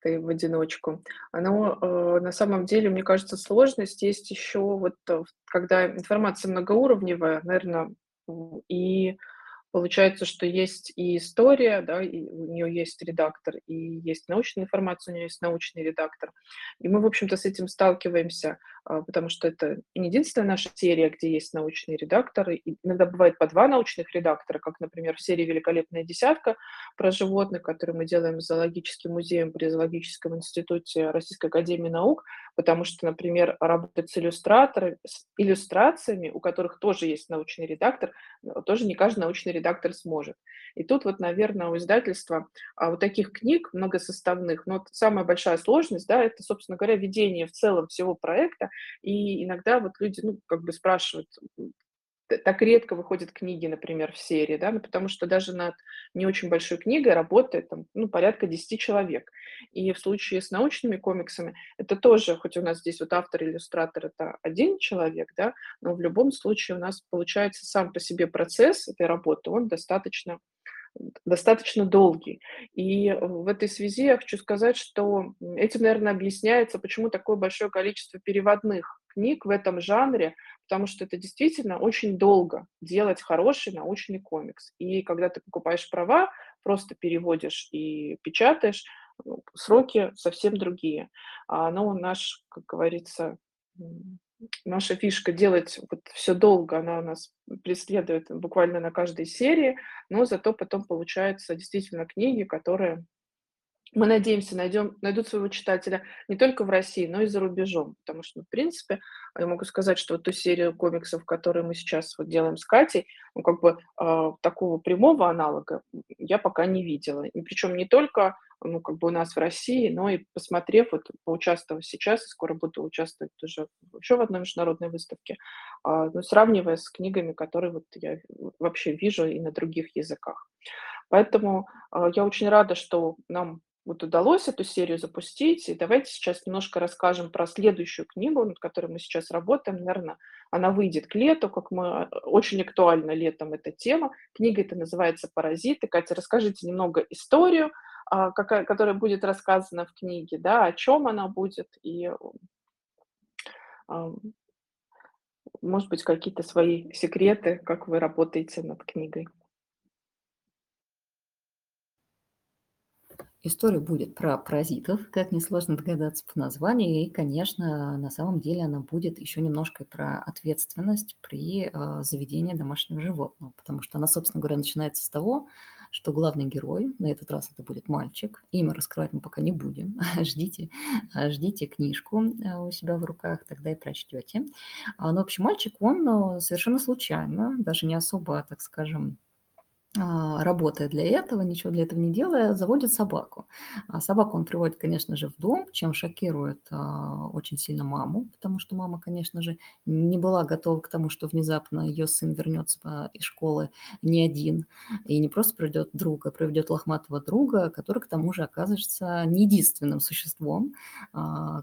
ты в одиночку. Но э, на самом деле, мне кажется, сложность есть еще вот, э, когда информация многоуровневая, наверное, и Получается, что есть и история, да, и у нее есть редактор, и есть научная информация, у нее есть научный редактор. И мы, в общем-то, с этим сталкиваемся, а, потому что это не единственная наша серия, где есть научные редакторы. И иногда бывает по два научных редактора, как, например, в серии «Великолепная десятка» про животных, которую мы делаем с зоологическим музеем при Зоологическом институте Российской академии наук, потому что, например, работать с иллюстраторами, с иллюстрациями, у которых тоже есть научный редактор, тоже не каждый научный редактор сможет. И тут вот, наверное, у издательства а, вот таких книг многосоставных, но вот самая большая сложность, да, это, собственно говоря, ведение в целом всего проекта, и иногда вот люди, ну, как бы спрашивают, так редко выходят книги, например, в серии, да, ну, потому что даже над не очень большой книгой работает там, ну, порядка 10 человек. И в случае с научными комиксами это тоже, хоть у нас здесь вот автор-иллюстратор это один человек, да, но в любом случае у нас получается сам по себе процесс этой работы, он достаточно достаточно долгий. И в этой связи я хочу сказать, что этим, наверное, объясняется, почему такое большое количество переводных книг в этом жанре, потому что это действительно очень долго делать хороший научный комикс. И когда ты покупаешь права, просто переводишь и печатаешь, ну, сроки совсем другие. А, но наш, как говорится, наша фишка делать вот все долго, она у нас преследует буквально на каждой серии, но зато потом получаются действительно книги, которые мы надеемся, найдем, найдут своего читателя не только в России, но и за рубежом. Потому что, ну, в принципе, я могу сказать, что вот ту серию комиксов, которую мы сейчас вот делаем с Катей, ну, как бы э, такого прямого аналога я пока не видела. И причем не только ну, как бы у нас в России, но и посмотрев, вот поучаствовав сейчас, и скоро буду участвовать тоже еще в одной международной выставке, э, ну, сравнивая с книгами, которые вот я вообще вижу и на других языках. Поэтому э, я очень рада, что нам вот удалось эту серию запустить. И давайте сейчас немножко расскажем про следующую книгу, над которой мы сейчас работаем. Наверное, она выйдет к лету, как мы очень актуальна летом эта тема. Книга эта называется «Паразиты». Катя, расскажите немного историю, а, которая будет рассказана в книге, да, о чем она будет и может быть, какие-то свои секреты, как вы работаете над книгой. История будет про паразитов, как несложно догадаться по названию. И, конечно, на самом деле она будет еще немножко про ответственность при э, заведении домашнего животного. Потому что она, собственно говоря, начинается с того, что главный герой, на этот раз это будет мальчик, имя раскрывать мы пока не будем, [LAUGHS] ждите, ждите книжку э, у себя в руках, тогда и прочтете. А, но, в общем, мальчик, он совершенно случайно, даже не особо, так скажем, а, работая для этого, ничего для этого не делая, заводит собаку. А собаку он приводит, конечно же, в дом, чем шокирует а, очень сильно маму, потому что мама, конечно же, не была готова к тому, что внезапно ее сын вернется из школы не один и не просто приведет друга, приведет лохматого друга, который к тому же окажется не единственным существом,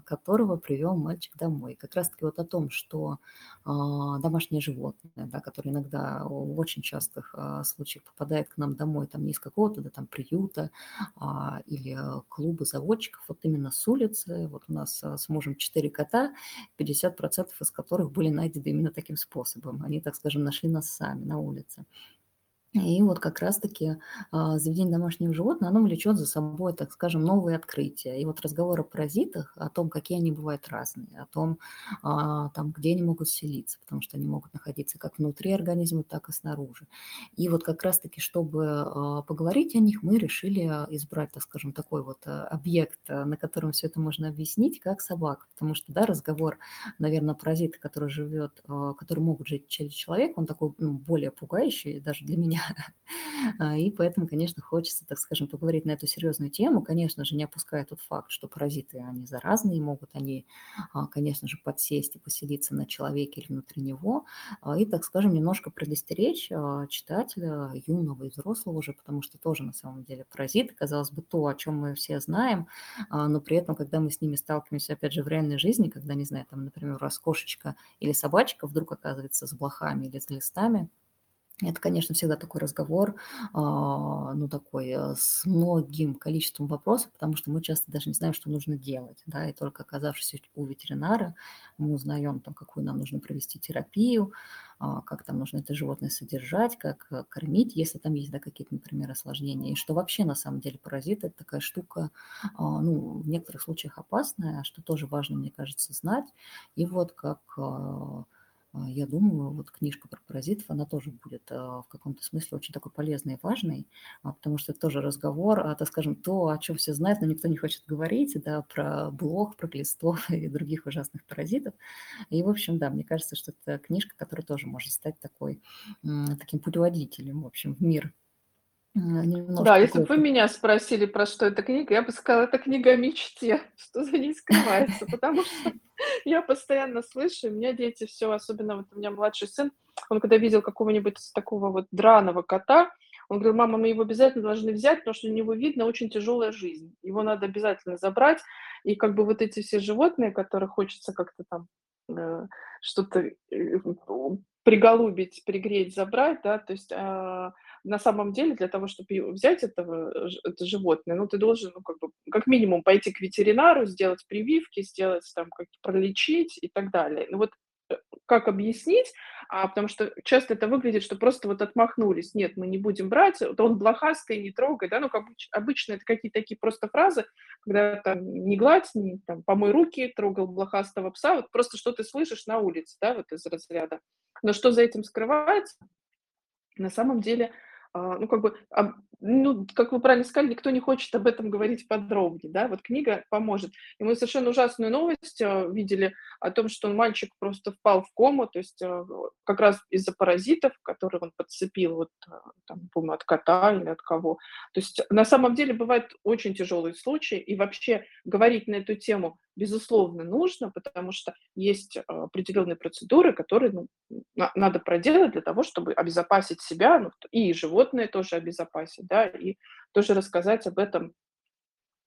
которого привел мальчик домой. Как раз-таки вот о том, что домашнее животное, да, которое иногда в очень частых случаях попадает к нам домой там не из какого-то да, там приюта а, или клуба заводчиков, вот именно с улицы. Вот у нас а, с мужем 4 кота, 50% из которых были найдены именно таким способом. Они, так скажем, нашли нас сами на улице. И вот как раз-таки а, заведение домашних животных, оно влечет за собой, так скажем, новые открытия. И вот разговор о паразитах, о том, какие они бывают разные, о том, а, там, где они могут селиться, потому что они могут находиться как внутри организма, так и снаружи. И вот как раз-таки, чтобы а, поговорить о них, мы решили избрать, так скажем, такой вот объект, на котором все это можно объяснить, как собака. Потому что, да, разговор, наверное, паразита, который живет, который могут жить через человека, он такой ну, более пугающий даже для меня, и поэтому, конечно, хочется, так скажем, поговорить на эту серьезную тему, конечно же, не опуская тот факт, что паразиты, они заразные, могут они, а, конечно же, подсесть и поселиться на человеке или внутри него, а, и, так скажем, немножко предостеречь читателя, юного и взрослого уже, потому что тоже, на самом деле, паразиты, казалось бы, то, о чем мы все знаем, но при этом, когда мы с ними сталкиваемся, опять же, в реальной жизни, когда, не знаю, там, например, у кошечка или собачка вдруг оказывается с блохами или с глистами, Это, конечно, всегда такой разговор, а, ну, такой, э, с многим количеством вопросов, потому что мы часто даже не знаем, что нужно делать, да, и только оказавшись у ветеринара, мы узнаем, там, какую нам нужно провести терапию, а, как там нужно это животное содержать, как э, кормить, если там есть, да, какие-то, например, осложнения, и что вообще на самом деле паразит– это такая штука, а, ну, в некоторых случаях опасная, что тоже важно, мне кажется, знать. И вот как я думаю, вот книжка про паразитов, она тоже будет а, в каком-то смысле очень такой полезной и важной, а, потому что это тоже разговор, а, так скажем, то, о чем все знают, но никто не хочет говорить, да, про блох, про глистов [LAUGHS] и других ужасных паразитов. И, в общем, да, мне кажется, что это книжка, которая тоже может стать такой, таким путеводителем, в общем, в мир да, если бы вы меня спросили, про что эта книга, я бы сказала, это книга о мечте, [LAUGHS] что за ней скрывается, потому что [LAUGHS] я постоянно слышу, у меня дети все, особенно вот у меня младший сын, он когда видел какого-нибудь такого вот драного кота, он говорил, мама, мы его обязательно должны взять, потому что у него видно очень тяжелая жизнь. Его надо обязательно забрать. И как бы вот эти все животные, которые хочется как-то там э, что-то э, приголубить, пригреть, забрать, да, то есть э, на самом деле для того, чтобы взять этого, это животное, ну, ты должен, ну, как бы, как минимум пойти к ветеринару, сделать прививки, сделать там, как пролечить и так далее. Ну, вот как объяснить, а, потому что часто это выглядит, что просто вот отмахнулись, нет, мы не будем брать, то он блохастый, не трогай, да, ну, как обычно это какие-то такие просто фразы, когда там не гладь, не там, помой руки, трогал блохастого пса, вот просто что ты слышишь на улице, да, вот из разряда. Но что за этим скрывается? На самом деле ну, как бы, ну, как вы правильно сказали, никто не хочет об этом говорить подробнее, да, вот книга поможет. И мы совершенно ужасную новость э, видели о том, что мальчик просто впал в кому, то есть э, как раз из-за паразитов, которые он подцепил, вот, там, помню, от кота или от кого. То есть на самом деле бывают очень тяжелые случаи, и вообще говорить на эту тему безусловно, нужно, потому что есть определенные процедуры, которые ну, на, надо проделать для того, чтобы обезопасить себя, ну, и животное тоже обезопасить, да, и тоже рассказать об этом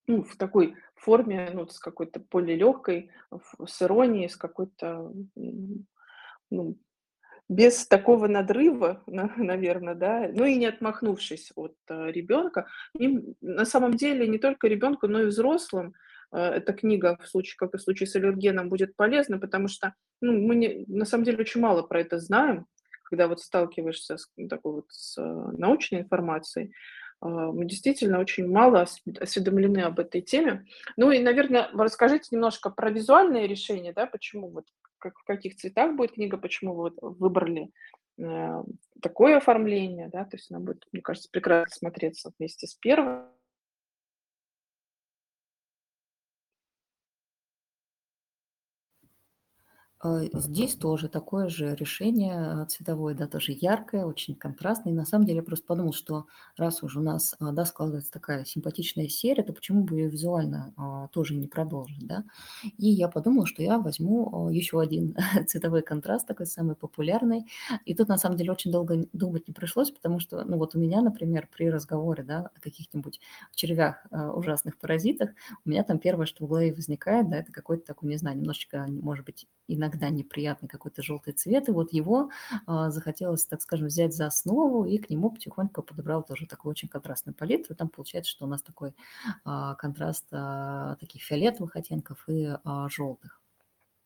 ну, в такой форме, ну, с какой-то более с иронией, с какой-то, ну, без такого надрыва, [LAUGHS] наверное, да, ну и не отмахнувшись от э, ребенка. Им на самом деле не только ребенку, но и взрослым Э, эта книга в случае, как и в случае с аллергеном, будет полезна, потому что ну, мы не, на самом деле очень мало про это знаем, когда вот сталкиваешься с, ну, такой вот, с э, научной информацией. Э, мы действительно очень мало осведомлены об этой теме. Ну и, наверное, расскажите немножко про визуальные решения, да, почему вот как, в каких цветах будет книга, почему вы вот выбрали э, такое оформление, да, то есть она будет, мне кажется, прекрасно смотреться вместе с первой А, здесь тоже такое же решение, а, цветовое, да, тоже яркое, очень контрастное. И на самом деле я просто подумал, что раз уже у нас, а, да, складывается такая симпатичная серия, то почему бы ее визуально тоже не продолжить, да? И я подумала, что я возьму еще один [LAUGHS] цветовой контраст, такой самый популярный. И тут на самом деле очень долго думать не пришлось, потому что, ну вот у меня, например, при разговоре, да, о каких-нибудь червях, ужасных паразитах, у меня там первое, что в голове возникает, да, это какой-то такой, не знаю, немножечко, может быть, иногда иногда неприятный какой-то желтый цвет, и вот его а, захотелось, так скажем, взять за основу, и к нему потихоньку подобрал тоже такую очень контрастную палитру. Там получается, что у нас такой а, контраст а, таких фиолетовых оттенков и желтых.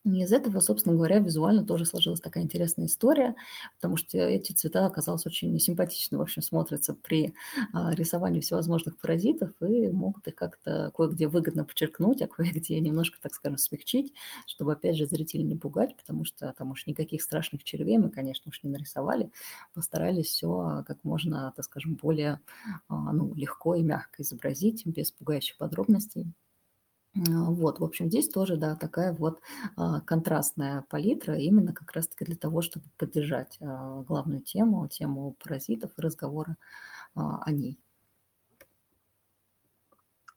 И из этого, собственно говоря, визуально тоже сложилась такая интересная история, потому что эти цвета оказалось очень симпатично, в общем, смотрятся при а, рисовании всевозможных паразитов и могут их как-то кое-где выгодно подчеркнуть, а кое-где немножко, так скажем, смягчить, чтобы, опять же, зрителей не пугать, потому что там уж никаких страшных червей мы, конечно, уж не нарисовали, постарались все как можно, так скажем, более а, ну, легко и мягко изобразить, без пугающих подробностей. А, вот, в общем, здесь тоже, да, такая вот а, контрастная палитра, именно как раз-таки для того, чтобы поддержать а, главную тему, тему паразитов и разговора о ней.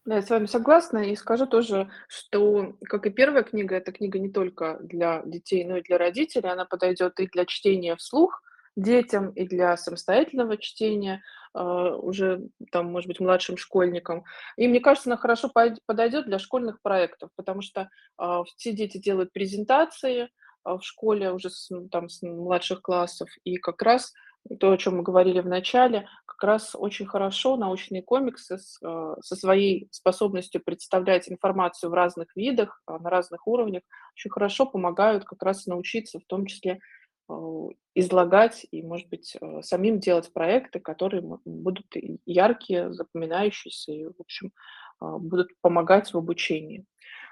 Да, я с вами согласна и скажу тоже, что, как и первая книга, эта книга не только для детей, но и для родителей, она подойдет и для чтения вслух детям, и для самостоятельного чтения. А, уже там, может быть, младшим школьникам. И мне кажется, она хорошо подойдет для школьных проектов, потому что а, все дети делают презентации а, в школе уже с, там, с младших классов, и как раз то, о чем мы говорили в начале, как раз очень хорошо научные комиксы с, со своей способностью представлять информацию в разных видах, на разных уровнях, очень хорошо помогают как раз научиться, в том числе излагать и, может быть, э, самим делать проекты, которые будут яркие, запоминающиеся и, в общем, будут помогать в обучении.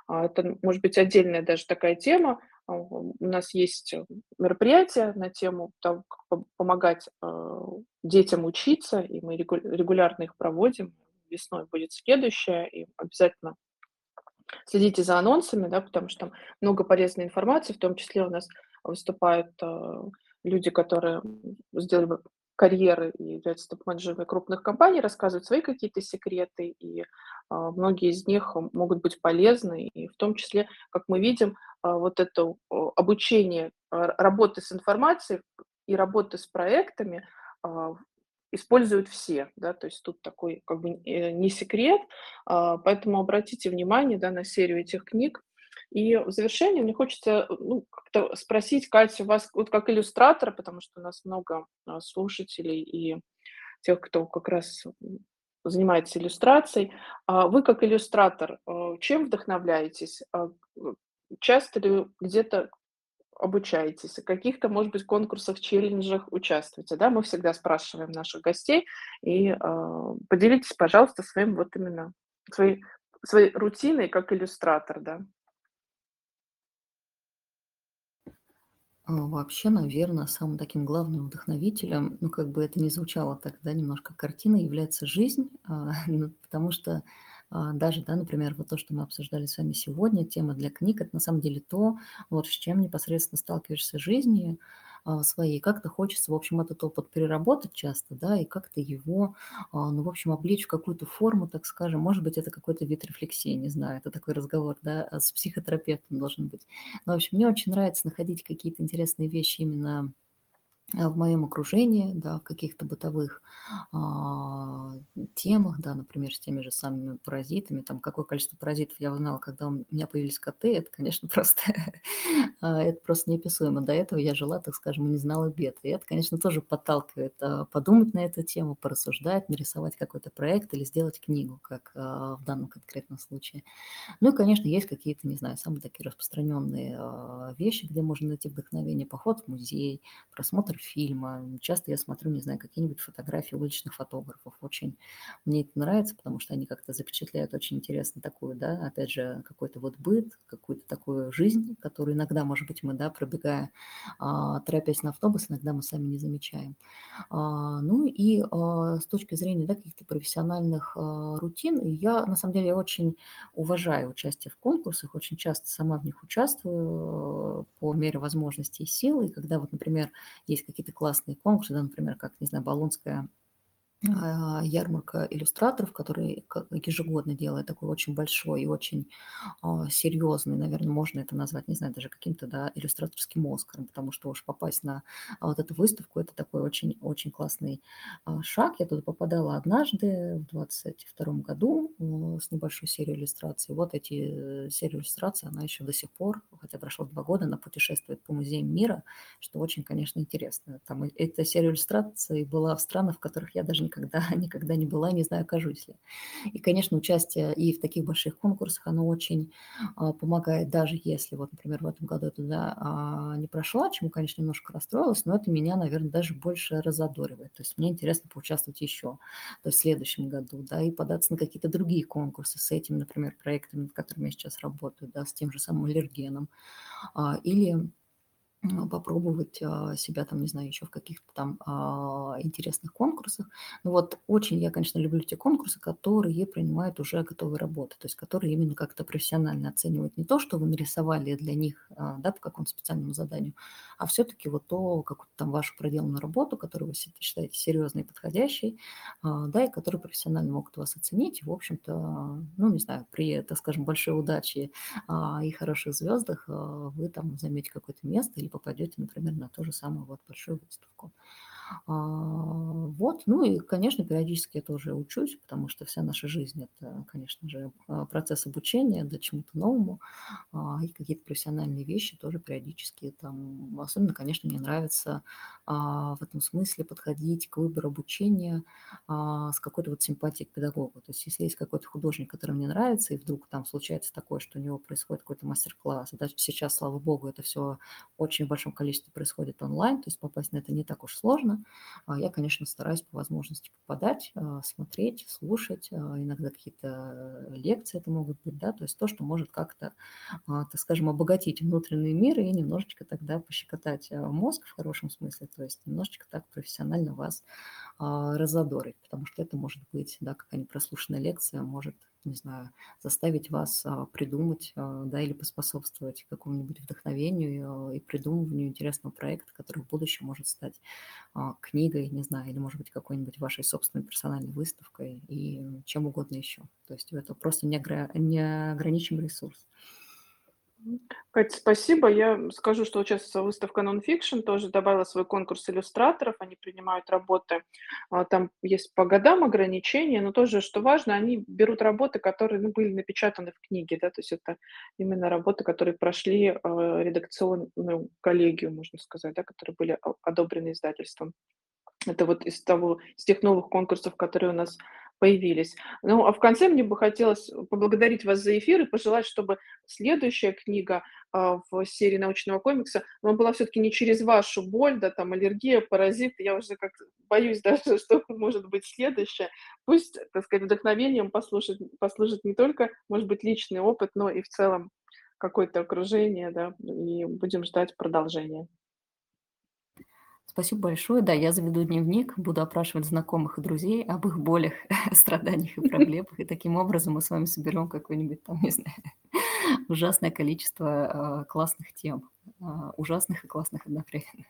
А, это может быть отдельная даже такая тема, а, у нас есть э, мероприятие на тему того, как помогать э, детям учиться, и мы регулярно их проводим. Весной будет следующее, и обязательно следите за анонсами, да, потому что там много полезной информации, в том числе у нас выступают э, люди, которые сделали карьеры и являются топ-менеджерами крупных компаний, рассказывают свои какие-то секреты, и а, многие из них могут быть полезны, и в том числе, как мы видим, а, вот это обучение работы с информацией и работы с проектами а, используют все, да, то есть тут такой как бы э, не секрет, а, поэтому обратите внимание, да, на серию этих книг, и в завершение мне хочется ну, как-то спросить, Катя, у вас вот как иллюстратора, потому что у нас много а, слушателей и тех, кто как раз занимается иллюстрацией. А вы как иллюстратор, а, чем вдохновляетесь? Часто ли где-то обучаетесь, в каких-то, может быть, конкурсах, челленджах участвуете, да? Мы всегда спрашиваем наших гостей, и э, поделитесь, пожалуйста, своим вот именно, своей, своей рутиной как иллюстратор, да? Вообще, наверное, самым таким главным вдохновителем, ну, как бы это ни звучало тогда немножко картина, является жизнь, а, [LAUGHS] ну, потому что а, даже, да, например, вот то, что мы обсуждали с вами сегодня, тема для книг, это на самом деле то, вот с чем непосредственно сталкиваешься в жизни, а, своей. Как-то хочется, в общем, этот опыт переработать часто, да, и как-то его, а, ну, в общем, обличь в какую-то форму, так скажем. Может быть, это какой-то вид рефлексии, не знаю, это такой разговор, да, с психотерапевтом должен быть. Но, в общем, мне очень нравится находить какие-то интересные вещи именно в моем окружении, да, в каких-то бытовых а, темах, да, например, с теми же самыми паразитами, там, какое количество паразитов я узнала, когда у меня появились коты, это, конечно, [LAUGHS] просто, а, это просто неописуемо. До этого я жила, так скажем, и не знала бед. И это, конечно, тоже подталкивает а, подумать на эту тему, порассуждать, нарисовать какой-то проект или сделать книгу, как а, в данном конкретном случае. Ну и, конечно, есть какие-то, не знаю, самые такие распространенные вещи, где можно найти вдохновение, поход в музей, просмотр фильма. Часто я смотрю, не знаю, какие-нибудь фотографии уличных фотографов. Очень мне это нравится, потому что они как-то запечатляют очень интересно такую, да, опять же, какой-то вот быт, какую-то такую жизнь, которую иногда, может быть, мы, да, пробегая, а, торопясь на автобус, иногда мы сами не замечаем. А, ну и а, с точки зрения, да, каких-то профессиональных рутин, я, на самом деле, очень уважаю участие в конкурсах, очень часто сама в них участвую по мере возможностей и силы. И когда вот, например, есть какие-то классные конкурсы, да, например, как, не знаю, Болонская ярмарка иллюстраторов, который ежегодно делает такой очень большой и очень а, серьезный, наверное, можно это назвать, не знаю, даже каким-то да, иллюстраторским Оскаром, потому что уж попасть на а, вот эту выставку, это такой очень-очень классный шаг. Я туда попадала однажды в 22 году с небольшой серией иллюстраций. Вот эти э, серии иллюстраций, она еще до сих пор, хотя прошло два года, она путешествует по музеям мира, что очень, конечно, интересно. Там эта серия иллюстраций была в странах, в которых я даже не никогда, [LAUGHS] никогда не была, не знаю, окажусь ли. И, конечно, участие и в таких больших конкурсах, оно очень а, помогает, даже если, вот, например, в этом году я туда а, не прошла, чему, конечно, немножко расстроилась, но это меня, наверное, даже больше разодоривает. То есть мне интересно поучаствовать еще, то есть в следующем году, да, и податься на какие-то другие конкурсы с этими, например, проектами, над которыми я сейчас работаю, да, с тем же самым аллергеном. А, или попробовать а, себя там, не знаю, еще в каких-то там а, интересных конкурсах. Ну вот очень я, конечно, люблю те конкурсы, которые принимают уже готовые работы, то есть которые именно как-то профессионально оценивают не то, что вы нарисовали для них, а, да, по какому-то специальному заданию, а все-таки вот то, какую-то там вашу проделанную работу, которую вы считаете серьезной и подходящей, да, и которые профессионально могут вас оценить, и, в общем-то, ну, не знаю, при, так скажем, большой удаче и хороших звездах вы там займете какое-то место или попадете, например, на ту же самую вот большую выставку. А, вот, ну и, конечно, периодически я тоже учусь, потому что вся наша жизнь – это, конечно же, а, процесс обучения, да, чему-то новому, а, и какие-то профессиональные вещи тоже периодически там. Особенно, конечно, мне нравится в этом смысле подходить к выбору обучения с какой-то вот симпатией к педагогу. То есть если есть какой-то художник, который мне нравится, и вдруг там случается такое, что у него происходит какой-то мастер-класс, да, сейчас, слава богу, это все очень в большом количестве происходит онлайн, то есть попасть на это не так уж сложно, а, я, конечно, стараюсь по возможности попадать, а, смотреть, слушать, а, иногда какие-то лекции это могут быть, да, то есть то, что может как-то, так скажем, обогатить внутренний мир и немножечко тогда пощекотать мозг в хорошем смысле, то есть немножечко так профессионально вас разодорить, потому что это может быть, да, какая-нибудь прослушанная лекция может не знаю, заставить вас а, придумать, а, да, или поспособствовать какому-нибудь вдохновению и придумыванию интересного проекта, который в будущем может стать а, книгой, не знаю, или, может быть, какой-нибудь вашей собственной персональной выставкой и чем угодно еще. То есть это просто неограниченный ресурс. Катя, спасибо. Я скажу, что сейчас выставка Nonfiction тоже добавила свой конкурс иллюстраторов. Они принимают работы. А, там есть по годам ограничения, но тоже, что важно, они берут работы, которые ну, были напечатаны в книге. Да? То есть это именно работы, которые прошли э, редакционную коллегию, можно сказать, да? которые были одобрены издательством. Это вот из того, из тех новых конкурсов, которые у нас появились. Ну, а в конце мне бы хотелось поблагодарить вас за эфир и пожелать, чтобы следующая книга а, в серии научного комикса, она была все-таки не через вашу боль, да, там, аллергия, паразит, я уже как боюсь [LAUGHS] даже, что может быть следующее. Пусть, так сказать, вдохновением послушать, послужит не только, может быть, личный опыт, но и в целом какое-то окружение, да, и будем ждать продолжения. Спасибо большое. Да, я заведу дневник, буду опрашивать знакомых и друзей об их болях, [LAUGHS] страданиях и [LAUGHS] проблемах. И таким образом мы с вами соберем какое-нибудь там, не знаю, [LAUGHS] ужасное количество э, классных тем. Э, ужасных и классных одновременно.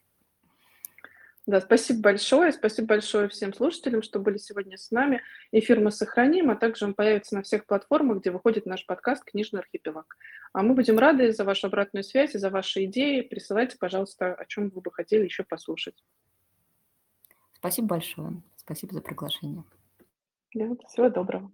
Да, спасибо большое. Спасибо большое всем слушателям, что были сегодня с нами. Эфир мы сохраним, а также он появится на всех платформах, где выходит наш подкаст «Книжный архипелаг». А мы будем рады за вашу обратную связь и за ваши идеи. Присылайте, пожалуйста, о чем вы бы хотели еще послушать. Спасибо большое. Спасибо за приглашение. Да, всего доброго.